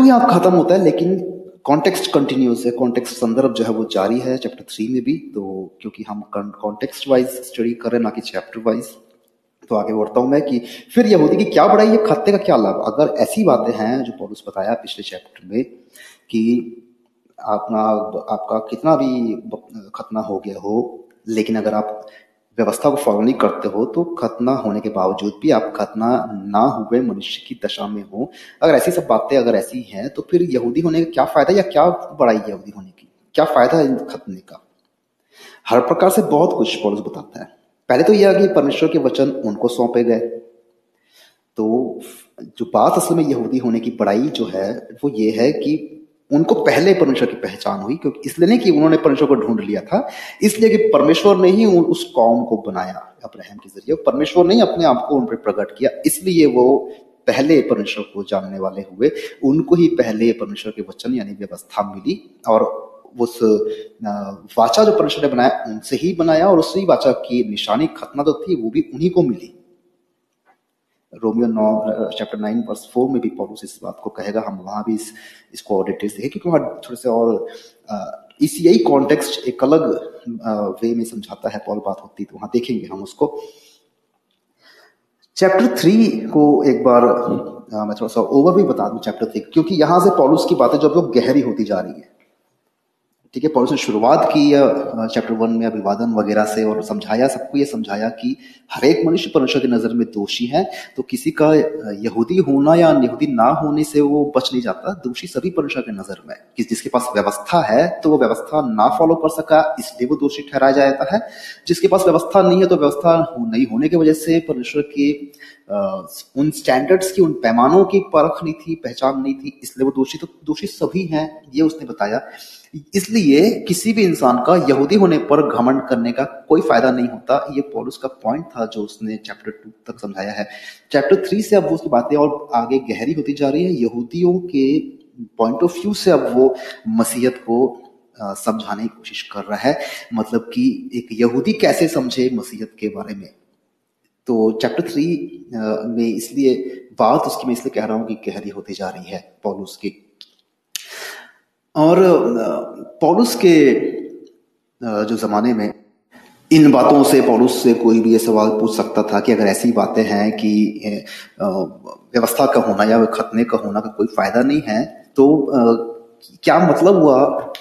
तो यहाँ खत्म होता है, लेकिन कॉन्टेक्स्ट कंटिन्यूस है। कॉन्टेक्स्ट संदर्भ जो है वो जारी है चैप्टर थ्री में भी तो क्योंकि हम कॉन्टेक्स्ट वाइज स्टडी कर रहे हैं, ना कि चैप्टर वाइज तो आगे बढ़ता हूँ मैं कि फिर यहूदी की क्या बढ़ाई है, खत्ते का क्या लाभ? अगर ऐसी बातें हैं जो पॉलुस बताया पिछले चैप्टर में कि अपना आपका कितना भी खतना हो गया हो, लेकिन अगर आप व्यवस्था को फॉलो नहीं करते हो तो खतना होने के बावजूद भी आप खतना ना हुए मनुष्य की दशा में हो। अगर ऐसी सब बातें अगर ऐसी हैं तो फिर यहूदी होने का क्या फ़ायदा या क्या बड़ाई यहूदी होने की? क्या फ़ायदा है खतने का? हर प्रकार से बहुत कुछ पॉलिस बताता है। पहले तो यह कि परमेश्वर के वचन उनको सौंपे गए। तो जो बात असल में यहूदी होने की बड़ाई जो है, वो ये है कि उनको पहले परमेश्वर की पहचान हुई, क्योंकि इसलिए नहीं कि उन्होंने परमेश्वर को ढूंढ लिया था, इसलिए कि परमेश्वर ने ही उस कौम को बनाया अब्राहम के ज़रिए। परमेश्वर ने अपने आप को उन पर प्रकट किया, इसलिए वो पहले परमेश्वर को जानने वाले हुए। उनको ही पहले परमेश्वर के वचन यानी व्यवस्था मिली, और उस वाचा जो परमेश्वर ने बनाया, उनसे ही बनाया, और उसी वाचा की निशानी खतना जो थी, वो भी उन्हीं को मिली। रोमियो नौ चैप्टर नाइन वर्स फोर में भी पॉलुस इस बात को कहेगा, हम वहाँ भी इस इसको और डिटेल्स देखें, क्योंकि वहाँ थोड़े से और इस यही कॉन्टेक्स्ट एक अलग वे में समझाता है पॉल बात होती तो वहाँ देखेंगे हम उसको। चैप्टर थ्री को एक बार मैं थोड़ा सा ओवर भी बता दूँ चैप्टर थ्री क्योंकि यहाँ से पॉलुस की बातें जो वो गहरी होती जा रही है। ठीक है, पॉलिस ने शुरुआत की चैप्टर वन में अभिवादन वगैरह से और समझाया, सबको ये समझाया कि हर एक मनुष्य परमेश्वर की नज़र में दोषी है तो किसी का यहूदी होना या यहूदी ना होने से वो बच नहीं जाता, दोषी सभी परमेश्वर की नज़र में। कि जिसके पास व्यवस्था है तो वो व्यवस्था ना फॉलो कर सका, इसलिए वो दोषी ठहराया जाता है। जिसके पास व्यवस्था नहीं है तो व्यवस्था नहीं होने की वजह से परमेश्वर के उन स्टैंडर्ड्स की, उन पैमानों की परख नहीं थी, पहचान नहीं थी, इसलिए वो दोषी तो दोषी सभी हैं, ये उसने बताया। इसलिए किसी भी इंसान का यहूदी होने पर घमंड करने का कोई फ़ायदा नहीं होता। ये पॉलुस का पॉइंट था जो उसने चैप्टर टू तक समझाया है। चैप्टर थ्री से अब वो उसकी बातें और आगे गहरी होती जा रही है। यहूदियों के पॉइंट ऑफ़ व्यू से अब वो मसीहत को समझाने की कोशिश कर रहा है। मतलब कि एक यहूदी कैसे समझे मसीहत के बारे में? तो चैप्टर थ्री में इसलिए बात उसकी मैं इसलिए कह रहा हूँ कि गहरी होती जा रही है पॉलुस की। और पॉलुस के जो जमाने में, इन बातों से पॉलुस से कोई भी ये सवाल पूछ सकता था कि अगर ऐसी बातें हैं कि व्यवस्था का होना या खतने का होना का कोई फ़ायदा नहीं है तो क्या मतलब हुआ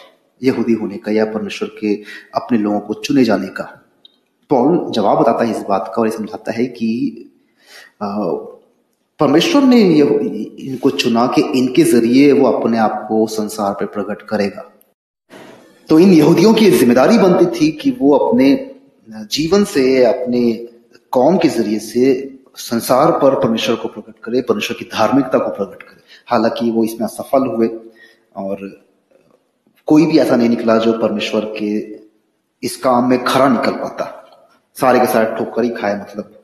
यहूदी होने का या परमेश्वर के अपने लोगों को चुने जाने का? पॉल जवाब बताता है इस बात का और ये समझाता है कि परमेश्वर ने इनको चुना कि इनके ज़रिए वो अपने आप को संसार पर प्रकट करेगा। तो इन यहूदियों की ज़िम्मेदारी बनती थी कि वो अपने जीवन से, अपने कौम के ज़रिए से संसार पर परमेश्वर को प्रकट करे, परमेश्वर की धार्मिकता को प्रकट करे। हालाँकि वो इसमें असफल हुए और कोई भी ऐसा नहीं निकला जो परमेश्वर के इस काम में खरा निकल पाता। सारे के सारे ठोकर ही खाए मतलब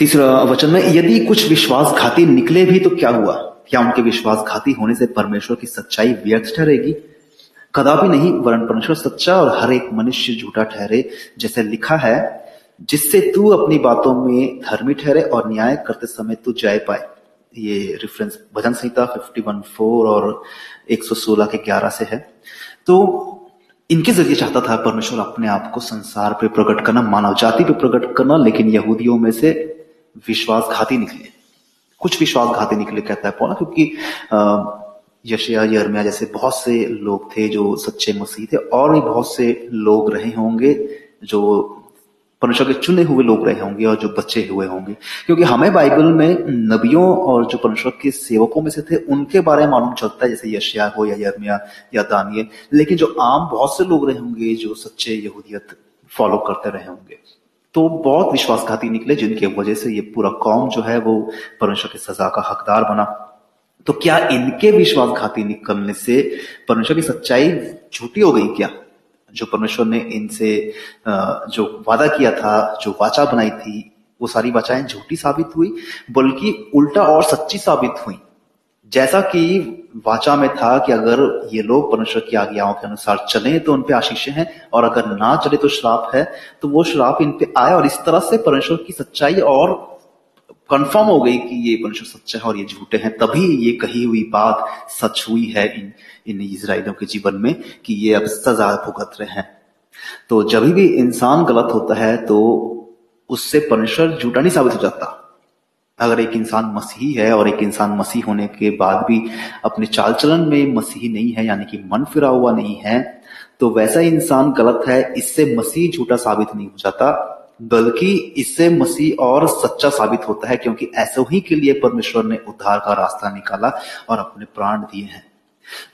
तीसरा वचन में, यदि कुछ विश्वासघाती निकले भी तो क्या हुआ? क्या उनके विश्वासघाती होने से परमेश्वर की सच्चाई व्यर्थ ठहरेगी? कदापि नहीं वरण परमेश्वर सच्चा और हर एक मनुष्य झूठा ठहरे, जैसे लिखा है, जिससे तू अपनी बातों में धर्मी ठहरे और न्याय करते समय तू जय पाए। ये रेफरेंस भजन संहिता 51 फोर और 116 के 11 से है। तो इनके ज़रिए चाहता था परमेश्वर अपने आप को संसार पे प्रकट करना, मानव जाति पे प्रकट करना, लेकिन यहूदियों में से विश्वासघाती निकले। कुछ विश्वासघाती निकले, कहता है पौना क्योंकि यशया यर्मिया जैसे बहुत से लोग थे जो सच्चे मसीह थे, और भी बहुत से लोग रहे होंगे जो परमेश्वर के चुने हुए लोग रहे होंगे और जो बच्चे हुए होंगे। क्योंकि हमें बाइबल में नबियों और जो परमेश्वर के सेवकों में से थे, उनके बारे में मालूम चलता है, जैसे यशिया हो या यर्मिया या दानियल लेकिन जो आम बहुत से लोग रहे होंगे, जो सच्चे यहूदियत फॉलो करते रहे होंगे। तो बहुत विश्वासघाती निकले जिनके वजह से ये पूरा कौम जो है वो परमेश्वर की सजा का हकदार बना। तो क्या इनके विश्वासघाती निकलने से परमेश्वर की सच्चाई झूठी हो गई क्या? जो परमेश्वर ने इनसे जो वादा किया था, जो वाचा बनाई थी, वो सारी वाचाएँ झूठी साबित हुई, बल्कि उल्टा और सच्ची साबित हुई। जैसा कि वाचा में था कि अगर ये लोग परमेश्वर की आज्ञाओं के अनुसार चले तो उन पे आशीषें हैं, और अगर ना चले तो श्राप है तो वो श्राप इन पे आए और इस तरह से परमेश्वर की सच्चाई और कंफर्म हो गई कि ये परमेश्वर सच्चा है और ये झूठे हैं। तभी ये कही हुई बात सच हुई है इन इन इसराइलियों के जीवन में कि ये अब सजा भुगत रहे हैं। तो जब भी इंसान गलत होता है तो उससे परमेश्वर झूठा नहीं साबित हो जाता। अगर एक इंसान मसीही है और एक इंसान मसीह होने के बाद भी अपने चाल चलन में मसीही नहीं है, यानी कि मन फिरा हुआ नहीं है तो वैसा इंसान गलत है, इससे मसीह झूठा साबित नहीं हो जाता, बल्कि इससे मसीह और सच्चा साबित होता है, क्योंकि ऐसे ही के लिए परमेश्वर ने उद्धार का रास्ता निकाला और अपने प्राण दिए हैं।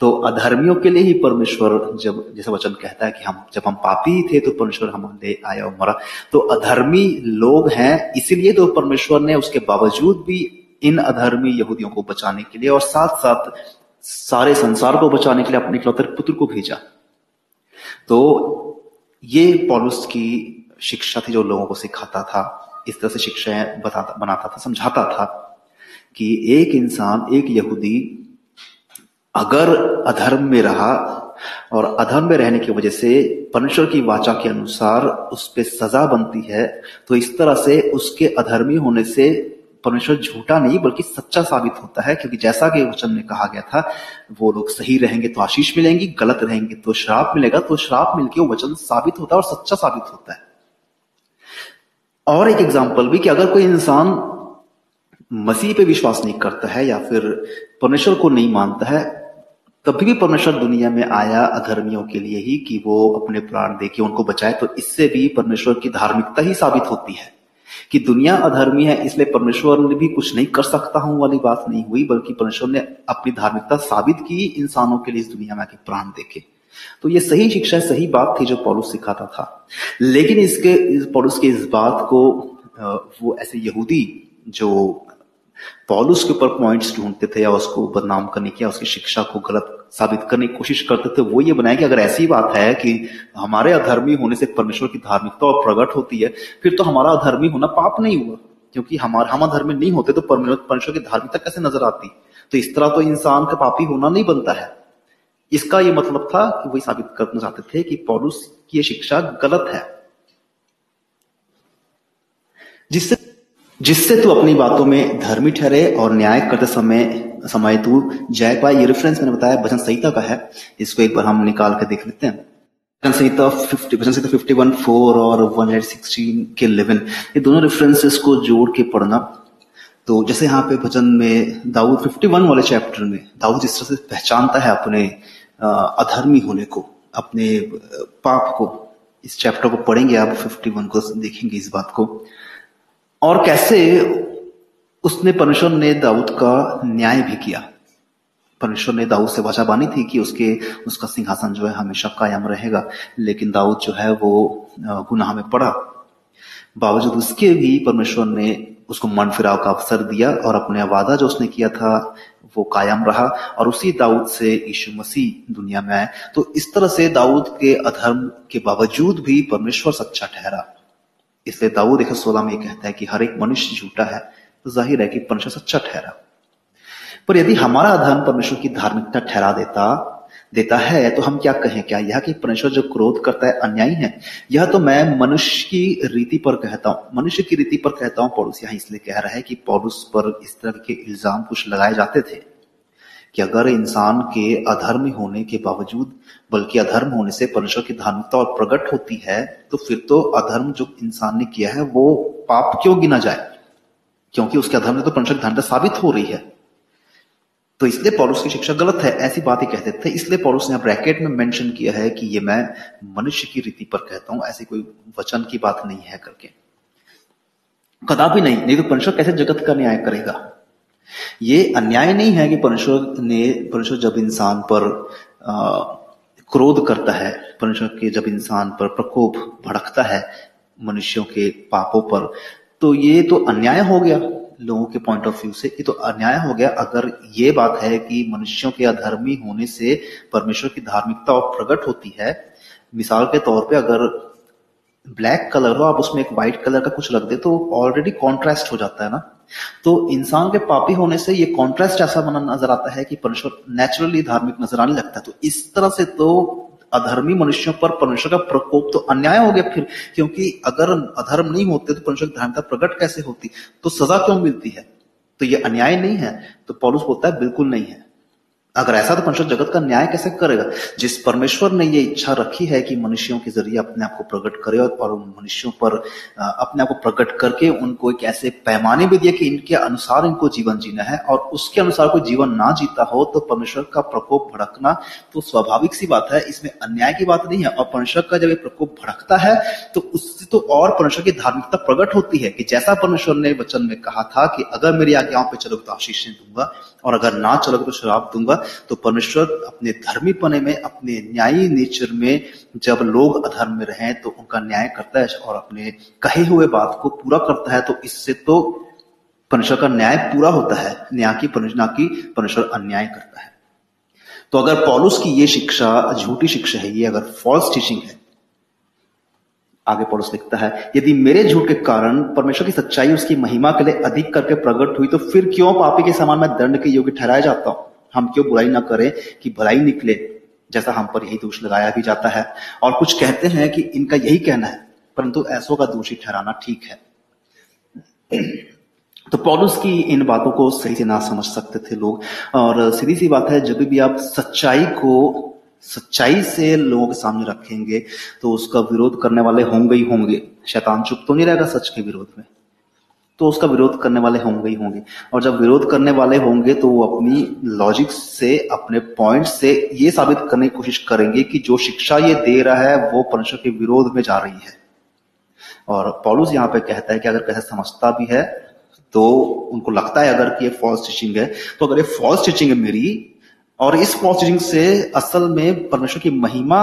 तो अधर्मियों के लिए ही परमेश्वर जब, जैसे वचन कहता है कि हम, जब हम पापी थे तो परमेश्वर हमारे आया और मरा। तो अधर्मी लोग हैं, इसीलिए तो परमेश्वर ने उसके बावजूद भी इन अधर्मी यहूदियों को बचाने के लिए और साथ साथ सारे संसार को बचाने के लिए अपने इकलौते पुत्र को भेजा। तो ये पॉलुस की शिक्षा थी जो लोगों को सिखाता था, इस तरह से शिक्षाएँ बताता, बनाता था, समझाता था कि एक इंसान, एक यहूदी अगर अधर्म में रहा और अधर्म में रहने की वजह से परमेश्वर की वाचा के अनुसार उस पर सजा बनती है तो इस तरह से उसके अधर्मी होने से परमेश्वर झूठा नहीं, बल्कि सच्चा साबित होता है, क्योंकि जैसा कि वचन में कहा गया था, वो लोग सही रहेंगे तो आशीष मिलेंगी, गलत रहेंगे तो श्राप मिलेगा तो श्राप मिलके वो वचन साबित होता है और सच्चा साबित होता है। और एक एग्ज़ाम्पल भी कि अगर कोई इंसान मसीह पे विश्वास नहीं करता है या फिर परमेश्वर को नहीं मानता है तभी भी परमेश्वर दुनिया में आया अधर्मियों के लिए ही कि वो अपने प्राण देके उनको बचाए तो इससे भी परमेश्वर की धार्मिकता ही साबित होती है कि दुनिया अधर्मी है, इसलिए परमेश्वर ने भी कुछ नहीं कर सकता हूँ वाली बात नहीं हुई, बल्कि परमेश्वर ने अपनी धार्मिकता साबित की इंसानों के लिए इस दुनिया में आके प्राण देके। तो ये सही शिक्षा, सही बात थी जो पॉलुस सिखाता था। लेकिन इसके इस पॉलुस के इस बात को वो ऐसे यहूदी जो पॉलुस के ऊपर पॉइंट्स ढूंढते थे या उसको बदनाम करने की या उसकी शिक्षा को गलत साबित करने की कोशिश करते थे, वो ये बनाए कि अगर ऐसी बात है कि हमारे अधर्मी होने से परमेश्वर की धार्मिकता और प्रकट होती है, फिर तो हमारा अधर्मी होना पाप नहीं हुआ। क्योंकि हमारे, हम अधर्मी नहीं होते तो परमेश्वर की धार्मिकता कैसे नज़र आती? तो इस तरह तो इंसान का पापी होना नहीं बनता है। इसका ये मतलब था कि वही साबित करना चाहते थे कि पॉलुस की शिक्षा गलत है। जिससे जिससे तू अपनी बातों में धर्मी ठहरे और न्याय करते समय समय तू जय पाए। ये रेफरेंस मैंने बताया भजन संहिता का है। इसको एक बार हम निकाल के देख लेते हैं। भजन संहिता फिफ्टी भजन संहिता फिफ्टी वन फोर और वन एट सिक्सटीन के इलेवन ये दोनों रेफरेंसेस को जोड़ के पढ़ना। तो जैसे यहाँ पे भजन में, दाऊद फिफ्टी वन वाले चैप्टर में, दाऊद जिस तरह से पहचानता है अपने अधर्मी होने को, अपने पाप को। इस चैप्टर को पढ़ेंगे आप फिफ्टी वन को देखेंगे इस बात को। और कैसे उसने परमेश्वर ने दाऊद का न्याय भी किया। परमेश्वर ने दाऊद से वाचा बानी थी कि उसके, उसका सिंहासन जो है हमेशा कायम रहेगा, लेकिन दाऊद जो है वो गुनाह में पड़ा। बावजूद उसके भी परमेश्वर ने उसको मन फिराव का अवसर दिया और अपने वादा जो उसने किया था वो कायम रहा और उसी दाऊद से यीशु मसीह दुनिया में आए। तो इस तरह से दाऊद के अधर्म के बावजूद भी परमेश्वर सच्चा ठहरा। इसलिए दाऊद एक सोलह में कहता है कि हर एक मनुष्य झूठा है तो ज़ाहिर है कि परमेश्वर सच्चा ठहरा। पर यदि हमारा अधर्म परमेश्वर की धार्मिकता ठहरा देता देता है तो हम क्या कहें क्या? यह कि परमेश्वर जो क्रोध करता है, अन्यायी है, यह तो मैं मनुष्य की रीति पर कहता हूँ, मनुष्य की रीति पर कहता हूँ पौरुष यहाँ इसलिए कह रहा है कि पौरुष पर इस तरह के इल्ज़ाम कुछ लगाए जाते थे। कि अगर इंसान के अधर्म होने के बावजूद, बल्कि अधर्म होने से परमेश्वर की धार्मिकता और प्रकट होती है तो फिर तो अधर्म जो इंसान ने किया है, वो पाप क्यों गिना जाए? क्योंकि उसके अधर्म तो परमेश्वर की धार्मिकता साबित हो रही है। तो इसलिए पौरुष की शिक्षा गलत है, ऐसी बात ही कहते थे इसलिए पौरुष ने ब्रैकेट में मेंशन किया है कि ये मैं मनुष्य की रीति पर कहता हूँ, ऐसी कोई वचन की बात नहीं है करके। कदापि नहीं नहीं तो परमेश्वर कैसे जगत का न्याय करेगा? ये अन्याय नहीं है कि परमेश्वर ने, परमेश्वर जब इंसान पर क्रोध करता है, परमेश्वर के जब इंसान पर प्रकोप भड़कता है मनुष्यों के पापों पर तो ये तो अन्याय हो गया लोगों के पॉइंट ऑफ़ व्यू से। ये तो अन्याय हो गया अगर ये बात है कि मनुष्यों के अधर्मी होने से परमेश्वर की धार्मिकता और प्रकट होती है। मिसाल के तौर पे अगर ब्लैक कलर हो, आप उसमें एक व्हाइट कलर का कुछ रख दे तो ऑलरेडी कॉन्ट्रास्ट हो जाता है ना? तो इंसान के पापी होने से ये कॉन्ट्रास्ट ऐसा बना नज़र आता है कि परमेश्वर नेचुरली धार्मिक नज़र आने लगता है। तो इस तरह से तो अधर्मी मनुष्यों पर परमेश्वर का प्रकोप तो अन्याय हो गया फिर, क्योंकि अगर अधर्म नहीं होते तो परमेश्वर की धार्मिकता प्रकट कैसे होती? तो सजा क्यों मिलती है? तो ये अन्याय नहीं है। तो पॉलुस बोलता है, बिल्कुल नहीं है। अगर ऐसा तो परमेश्वर जगत का न्याय कैसे करेगा? जिस परमेश्वर ने ये इच्छा रखी है कि मनुष्यों के ज़रिए अपने आप को प्रकट करे और उन मनुष्यों पर अपने आप को प्रकट करके उनको एक ऐसे पैमाने भी दिए कि इनके अनुसार इनको जीवन जीना है और उसके अनुसार कोई जीवन ना जीता हो तो परमेश्वर का प्रकोप भड़कना तो स्वाभाविक सी बात है। इसमें अन्याय की बात नहीं है और परमेश्वर का जब ये प्रकोप भड़कता है तो उससे तो और परमेश्वर की धार्मिकता प्रकट होती है कि जैसा परमेश्वर ने वचन में कहा था कि अगर मेरी आज्ञाओं पर चलोगे तो आशीष दूँगा और अगर ना चलोगे तो शराब दूँगा। तो परमेश्वर अपने धर्मीपने में, अपने न्यायी नेचर में जब लोग अधर्म में रहें तो उनका न्याय करता है और अपने कहे हुए बात को पूरा करता है तो इससे तो परमेश्वर का न्याय पूरा होता है। न्याय की परमेश्वर की परमेश्वर अन्याय करता है। तो अगर पॉलुस की ये शिक्षा, झूठी शिक्षा है, ये अगर फॉल्स टीचिंग है, आगे पौलुस लिखता है, यदि मेरे झूठ के कारण परमेश्वर की सच्चाई उसकी महिमा के लिए अधिक करके प्रकट हुई तो फिर क्यों पापी के समान मैं दंड के योग्य ठहराया जाता हूँ? हम क्यों बुराई ना करें कि भलाई निकले, जैसा हम पर यही दोष लगाया भी जाता है। और कुछ कहते हैं कि इनका यही कहना है, परंतु ऐसों का दोषी ठहराना ठीक है। तो पॉलुस की इन बातों को सही से ना समझ सकते थे लोग। और सीधी सी बात है, जब भी आप सच्चाई को, सच्चाई से लोगों के सामने रखेंगे तो उसका विरोध करने वाले होंगे ही होंगे। शैतान चुप तो नहीं रहेगा सच के विरोध में? तो उसका विरोध करने वाले होंगे ही होंगे। और जब विरोध करने वाले होंगे तो वो अपनी लॉजिक से, अपने पॉइंट से ये साबित करने की कोशिश करेंगे कि जो शिक्षा ये दे रहा है, वो परमेश्वर के विरोध में जा रही है। और पॉलुस यहाँ पे कहता है कि अगर कैसे समझता भी है तो उनको लगता है अगर कि ये फॉल्स टीचिंग है तो अगर ये फॉल्स टीचिंग है मेरी, और इस फॉल्स टीचिंग से असल में परमेश्वर की महिमा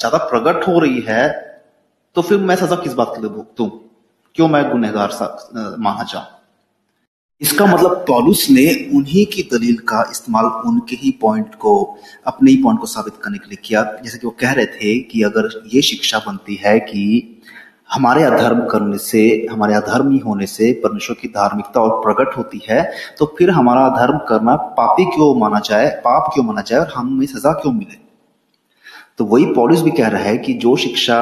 ज़्यादा प्रकट हो रही है तो फिर मैं सजा किस बात के लिए भुगतू क्यों मैं गुनहगार माना जाऊँ इसका मतलब पॉलुस ने उन्हीं की दलील का इस्तेमाल उनके ही पॉइंट को, अपने ही पॉइंट को साबित करने के लिए किया। जैसे कि वो कह रहे थे कि अगर ये शिक्षा बनती है कि हमारे अधर्म करने से, हमारे अधर्मी होने से परमेश्वर की धार्मिकता और प्रकट होती है तो फिर हमारा अधर्म करना पापी क्यों माना जाए, पाप क्यों माना जाए और हमें सजा क्यों मिले? तो वही पॉलिस भी कह रहा है कि जो शिक्षा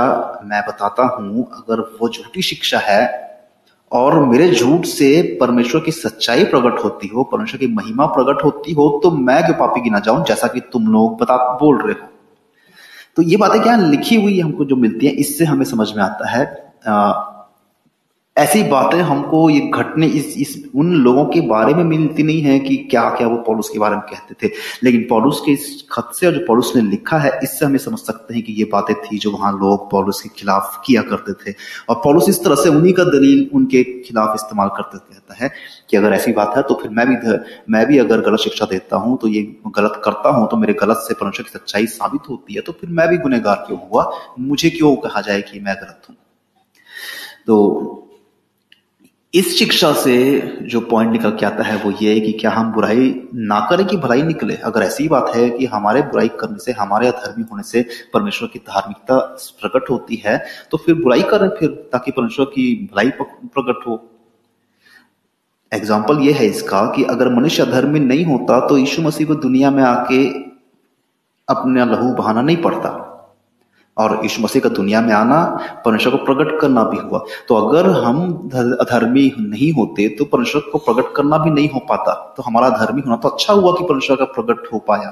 मैं बताता हूँ, अगर वो झूठी शिक्षा है और मेरे झूठ से परमेश्वर की सच्चाई प्रकट होती हो, परमेश्वर की महिमा प्रकट होती हो तो मैं क्यों पापी गिना जाऊँ, जैसा कि तुम लोग बता, बोल रहे हो? तो ये बातें क्या लिखी हुई हमको जो मिलती है, इससे हमें समझ में आता है ऐसी बातें हमको ये घटने इस इस, उन लोगों के बारे में मिलती नहीं है कि क्या क्या वो पॉलुस के बारे में कहते थे। लेकिन पॉलुस के इस खत से जो पॉलुस ने लिखा है, इससे हमें समझ सकते हैं कि ये बातें थी जो वहाँ लोग पॉलुस के खिलाफ किया करते थे। और पॉलुस इस तरह से उन्हीं का दलील उनके खिलाफ इस्तेमाल करते कहता है कि अगर ऐसी बात है तो फिर मैं भी मैं भी अगर गलत शिक्षा देता हूँ तो ये गलत करता हूँ तो मेरे गलत से परमेश्वर की सच्चाई साबित होती है तो फिर मैं भी गुनहगार क्यों हुआ? मुझे क्यों कहा जाए कि मैं गलत हूँ? तो इस शिक्षा से जो पॉइंट निकल के आता है वो ये है कि क्या हम बुराई ना करें कि भलाई निकले? अगर ऐसी बात है कि हमारे बुराई करने से, हमारे अधर्मी होने से परमेश्वर की धार्मिकता प्रकट होती है तो फिर बुराई करें फिर, ताकि परमेश्वर की भलाई प्रकट हो। एग्ज़ाम्पल ये है इसका कि अगर मनुष्य अधर्मी नहीं होता तो यीशु मसीह को दुनिया में आके अपना लहू बहाना नहीं पड़ता। और यीशु मसीह का दुनिया में आना, परमेश्वर को प्रकट करना भी हुआ। तो अगर हम अधर्मी नहीं होते तो परमेश्वर को प्रकट करना भी नहीं हो पाता। तो हमारा धर्मी होना तो अच्छा हुआ कि परमेश्वर का प्रकट हो पाया।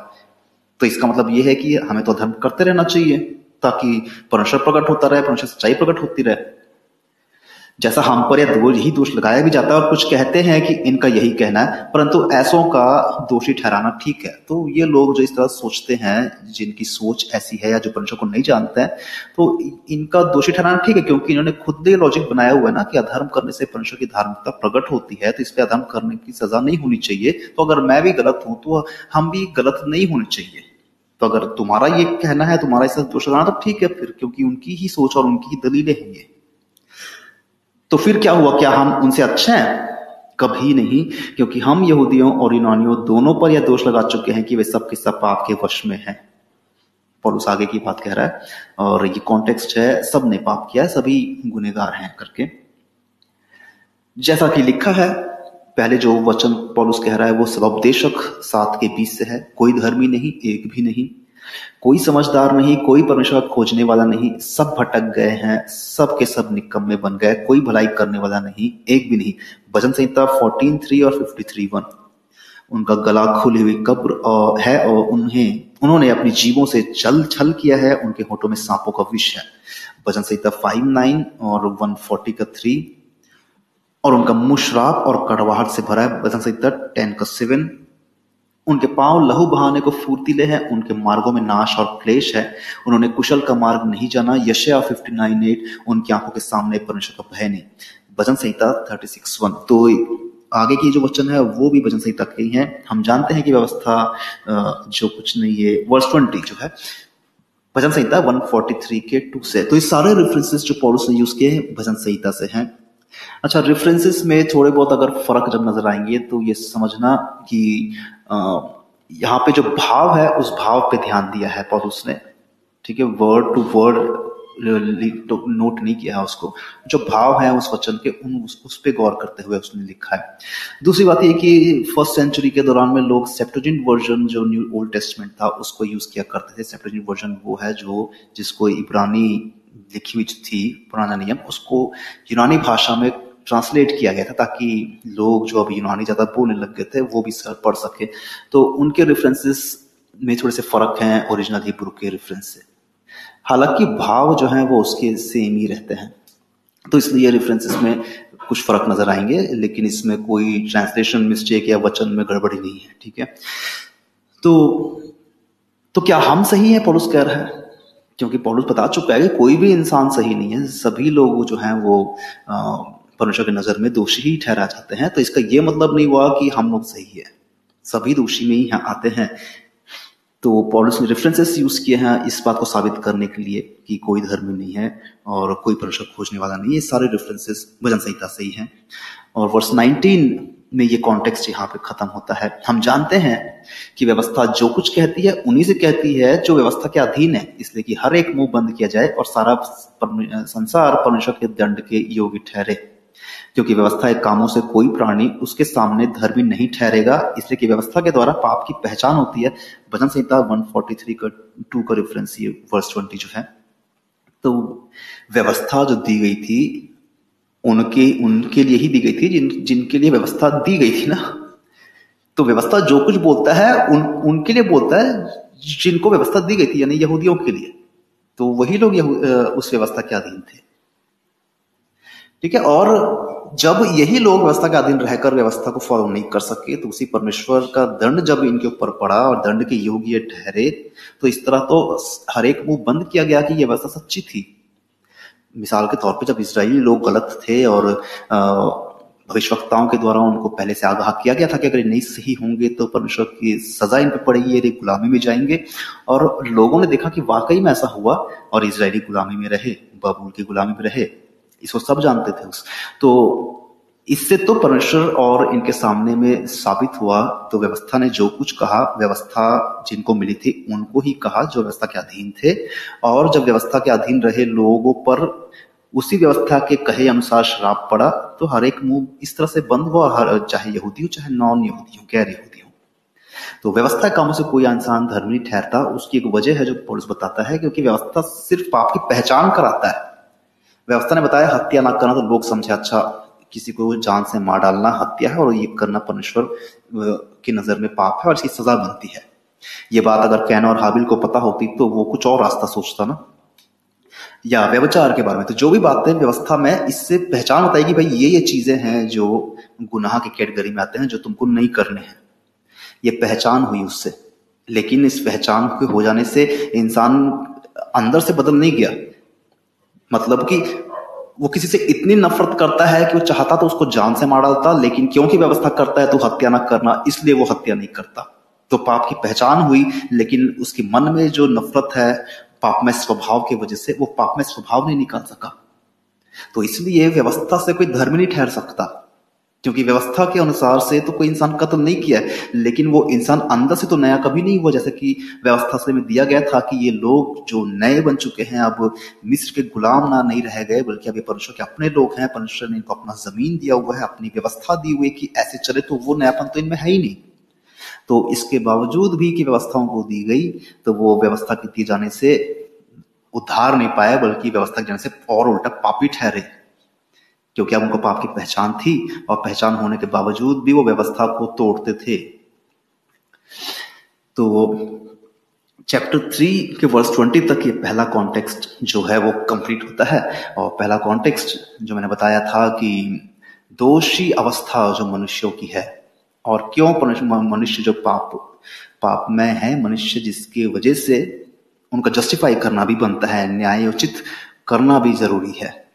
तो इसका मतलब यह है कि हमें तो धर्म करते रहना चाहिए, ताकि परमेश्वर प्रकट होता रहे, परमेश्वर सच्चाई प्रकट होती रहे। जैसा हम पर यह यही दोष लगाया भी जाता है और कुछ कहते हैं कि इनका यही कहना है, परंतु ऐसों का दोषी ठहराना ठीक है। तो ये लोग जो इस तरह सोचते हैं, जिनकी सोच ऐसी है या जो परमेश्वर को नहीं जानते हैं तो इनका दोषी ठहराना ठीक है, क्योंकि इन्होंने खुद ही लॉजिक बनाया हुआ है ना कि अधर्म करने से परमेश्वर की धार्मिकता प्रकट होती है तो इस पर अधर्म करने की सजा नहीं होनी चाहिए। तो अगर मैं भी गलत हूँ तो हम भी गलत नहीं होने चाहिए। तो अगर तुम्हारा ये कहना है, तुम्हारा इस दोष लगाना तो ठीक है फिर, क्योंकि उनकी ही सोच और उनकी ही दलीलें हैं ये। तो फिर क्या हुआ? क्या हम उनसे अच्छे हैं? कभी नहीं, क्योंकि हम यहूदियों और यूनानियों दोनों पर यह दोष लगा चुके हैं कि वे सब के सब पाप के वश में हैं। पॉलुस आगे की बात कह रहा है, और ये कॉन्टेक्स्ट है सबने पाप किया है, सभी गुनेगार हैं करके। जैसा कि लिखा है, पहले जो वचन पॉलुस कह रहा है, वो सब उपदेशक सात के बीच से है, कोई धर्मी नहीं, एक भी नहीं। कोई समझदार नहीं, कोई परमेश्वर खोजने वाला नहीं, सब भटक गए हैं, सब के सब निकम में बन गए, कोई भलाई करने वाला नहीं, एक भी नहीं। भजन संहिता फोर्टीन थ्री और फिफ्टी थ्री वन उनका गला खुली हुई कब्र है और उन्हें, उन्होंने अपनी जीवों से चल छल किया है, उनके होठों में सांपों का विष है। भजन संहिता फाइव नाइन और वन फोर्टी का थ्री और उनका मुशराब और कड़वाहट से भरा है। भजन संहिता टेन का सेवन उनके पाँव लहू बहाने को फूर्तिले हैं, उनके मार्गों में नाश और क्लेश है। उन्होंने कुशल का मार्ग नहीं जाना। यशया फिफ्टी नाइन एट, उनकी आँखों के सामने परमेश्वर का भय नहीं। भजन संहिता थर्टी सिक्स वन। तो आगे की जो वचन है, वो भी भजन संहिता के ही है। हम जानते हैं कि व्यवस्था जो कुछ नहीं है वर्ष ट्वेंटी जो है भजन संहिता 143 के टू से। तो ये सारे रेफरेंसेस जो पॉलिस ने यूज़ किए हैं भजन संहिता से हैं। अच्छा रेफरेंसेस में थोड़े बहुत अगर फ़र्क जब नज़र आएँगे तो ये समझना कि यहाँ पे जो भाव है उस भाव पे ध्यान दिया है पॉलुस ने। ठीक है वर्ड टू वर्ड नोट नहीं किया है उसको। जो भाव है उस वचन के उन उस, उस पर गौर करते हुए उसने लिखा है। दूसरी बात ये कि फ़र्स्ट सेंचुरी के दौरान में लोग सेप्टोजिन वर्जन जो न्यू ओल्ड टेस्टमेंट था उसको यूज़ किया करते थे। सेप्टोजिन वर्जन वो है जो जिसको इब्रानी लिखी हुई थी, पुराना नियम, उसको यूनानी भाषा में ट्रांसलेट किया गया था ताकि लोग जो अब यूनानी ज़्यादा बोलने लग गए थे, वो भी सर पढ़ सके। तो उनके रेफरेंसेस में थोड़े से फ़र्क हैं ओरिजिनल हिब्रू के रेफरेंस से। हालाँकि भाव जो है, वो उसके सेम ही रहते हैं। तो इसलिए रेफरेंसेस में कुछ फ़र्क नज़र आएँगे, लेकिन इसमें कोई ट्रांसलेशन मिस्टेक या वचन में गड़बड़ी नहीं है, ठीक है? तो तो क्या हम सही हैं? पॉलुस कह रहा है। क्योंकि पॉलुस बता चुका है कि कोई भी इंसान सही नहीं है। सभी लोग जो हैं वो परमेश्वर की नज़र में दोषी ही ठहरा जाते हैं। तो इसका ये मतलब नहीं हुआ कि हम लोग सही है। सभी दोषी में ही आते हैं। तो पॉलिस ने रेफरेंसेस यूज़ किए हैं इस बात को साबित करने के लिए कि कोई धर्म नहीं है और कोई परमेश्वर खोजने वाला नहीं है। सारे रेफरेंसेस भजन संहिता से ही हैं। और वर्ष 19 में ये कॉन्टेक्स्ट यहाँ पे खत्म होता है। हम जानते हैं कि व्यवस्था जो कुछ कहती है, उन्हीं से कहती है जो व्यवस्था के अधीन है। इसलिए कि हर एक मुँह बंद किया जाए और सारा संसार परमेश्वर के दंड के योग्य ठहरे। क्योंकि व्यवस्था एक कामों से कोई प्राणी उसके सामने धर्मी नहीं ठहरेगा। इसलिए कि व्यवस्था के द्वारा पाप की पहचान होती है। भजन संहिता 143 का टू का रेफरेंस ये वर्स 20 जो है। तो व्यवस्था जो दी गई थी उनके उनके लिए ही दी गई थी, जिन, जिनके लिए व्यवस्था दी गई थी ना। तो व्यवस्था जो कुछ बोलता है, उन, उनके लिए बोलता है, जिनको व्यवस्था दी गई थी, यानी यहूदियों के लिए। तो वही लोग उस व्यवस्था के अधीन थे। ठीक है, और जब यही लोग व्यवस्था के अधीन रहकर व्यवस्था को फॉलो नहीं कर सके तो उसी परमेश्वर का दंड जब इनके ऊपर पड़ा और दंड के योग्य ठहरे तो इस तरह तो हर एक मुँह बंद किया गया कि यह व्यवस्था सच्ची थी। मिसाल के तौर पे जब इसराइली लोग गलत थे और भविष्यवक्ताओं के द्वारा उनको पहले से आगाह किया गया था कि अगर ये नहीं सही होंगे तो परमेश्वर की सजा इन पर पड़ेगी, ये गुलामी में जाएँगे। और लोगों ने देखा कि वाकई में ऐसा हुआ और इसराइली गुलामी में रहे, बबूल की गुलामी में रहे। इसको सब जानते थे उस। तो इससे तो परमेश्वर और इनके सामने में साबित हुआ तो व्यवस्था ने जो कुछ कहा, व्यवस्था जिनको मिली थी, उनको ही कहा, जो व्यवस्था के अधीन थे। और जब व्यवस्था के अधीन रहे लोगों पर, उसी व्यवस्था के कहे अनुसार श्राप पड़ा तो हर एक मुँह इस तरह से बंद हुआ, हर, चाहे यहूदी हो चाहे नॉन यहूदी हो गैर यहूदी हो तो व्यवस्था कामों से कोई इंसान धर्म नहीं ठहरता, उसकी एक वजह है जो पुलिस बताता है, क्योंकि व्यवस्था सिर्फ़ पाप की पहचान कराता है। व्यवस्था ने बताया, हत्या ना करना तो लोग समझे अच्छा किसी को जान से मार डालना हत्या है और ये करना परमेश्वर की नज़र में पाप है और इसकी सजा बनती है। ये बात अगर कैन और हाबिल को पता होती तो वो कुछ और रास्ता सोचता ना। या व्यवचार के बारे में तो जो भी बातें व्यवस्था में इससे पहचान है कि भाई ये ये चीज़ें हैं जो गुनाह की कैटेगरी में आते हैं, जो तुमको नहीं करने हैं। ये पहचान हुई उससे, लेकिन इस पहचान के हो जाने से इंसान अंदर से बदल नहीं गया। मतलब कि वो किसी से इतनी नफरत करता है कि वो चाहता तो उसको जान से मार डालता, लेकिन क्योंकि व्यवस्था करता है तो हत्या ना करना, इसलिए वो हत्या नहीं करता। तो पाप की पहचान हुई, लेकिन उसके मन में जो नफरत है, पाप में स्वभाव की वजह से वो पाप में स्वभाव नहीं निकाल सका। तो इसलिए व्यवस्था से कोई धर्म नहीं ठहर सकता। क्योंकि व्यवस्था के अनुसार से तो कोई इंसान कत्ल नहीं किया है, लेकिन वो इंसान अंदर से तो नया कभी नहीं हुआ, जैसे कि व्यवस्था से में दिया गया था कि ये लोग जो नए बन चुके हैं, अब मिस्र के गुलाम ना नहीं रह गए, बल्कि अब ये परमेश्वर के अपने लोग हैं, परमेश्वर ने इनको अपना ज़मीन दिया हुआ है, अपनी व्यवस्था दी हुई कि ऐसे चले तो वो नयापन तो इनमें है ही नहीं। तो इसके बावजूद भी कि व्यवस्थाओं को दी गई तो वो व्यवस्था की दी जाने से उद्धार नहीं पाया बल्कि व्यवस्था के जाने से और उल्टा पापी ठहरे। क्योंकि अब उनको पाप की पहचान थी और पहचान होने के बावजूद भी वो व्यवस्था को तोड़ते थे। तो चैप्टर थ्री के वर्स ट्वेंटी तक ये पहला कॉन्टेक्स्ट जो है वो कंप्लीट होता है। और पहला कॉन्टेक्स्ट जो मैंने बताया था कि दोषी अवस्था जो मनुष्यों की है, और क्यों मनुष्य जो पाप पाप में है, मनुष्य जिसकी वजह से उनका जस्टिफाई करना भी बनता है न्याय उचित करना भी ज़रूरी है।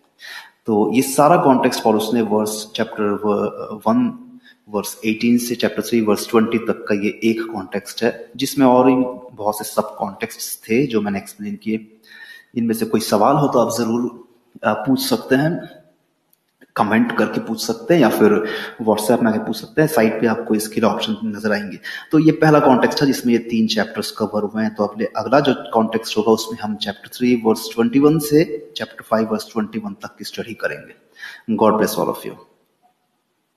तो ये सारा कॉन्टेक्स्ट पॉलिस ने वर्स चैप्टर वन वर्स 18 से चैप्टर थ्री वर्स 20 तक का ये एक कॉन्टेक्स्ट है, जिसमें और ही बहुत से सब कॉन्टेक्स्ट थे जो मैंने एक्सप्लेन किए। इनमें से कोई सवाल हो तो आप ज़रूर पूछ सकते हैं। कमेंट करके पूछ सकते हैं या फिर व्हाट्सएप में आके पूछ सकते हैं। साइट पे आपको इसके लिए ऑप्शन नज़र आएँगे। तो ये पहला कॉन्टेक्स्ट था जिसमें ये तीन चैप्टर्स कवर हुए हैं। तो अपने अगला जो कॉन्टेक्स्ट होगा उसमें हम chapter three verse twenty one से chapter five verse twenty one तक की स्टडी करेंगे। God bless all of you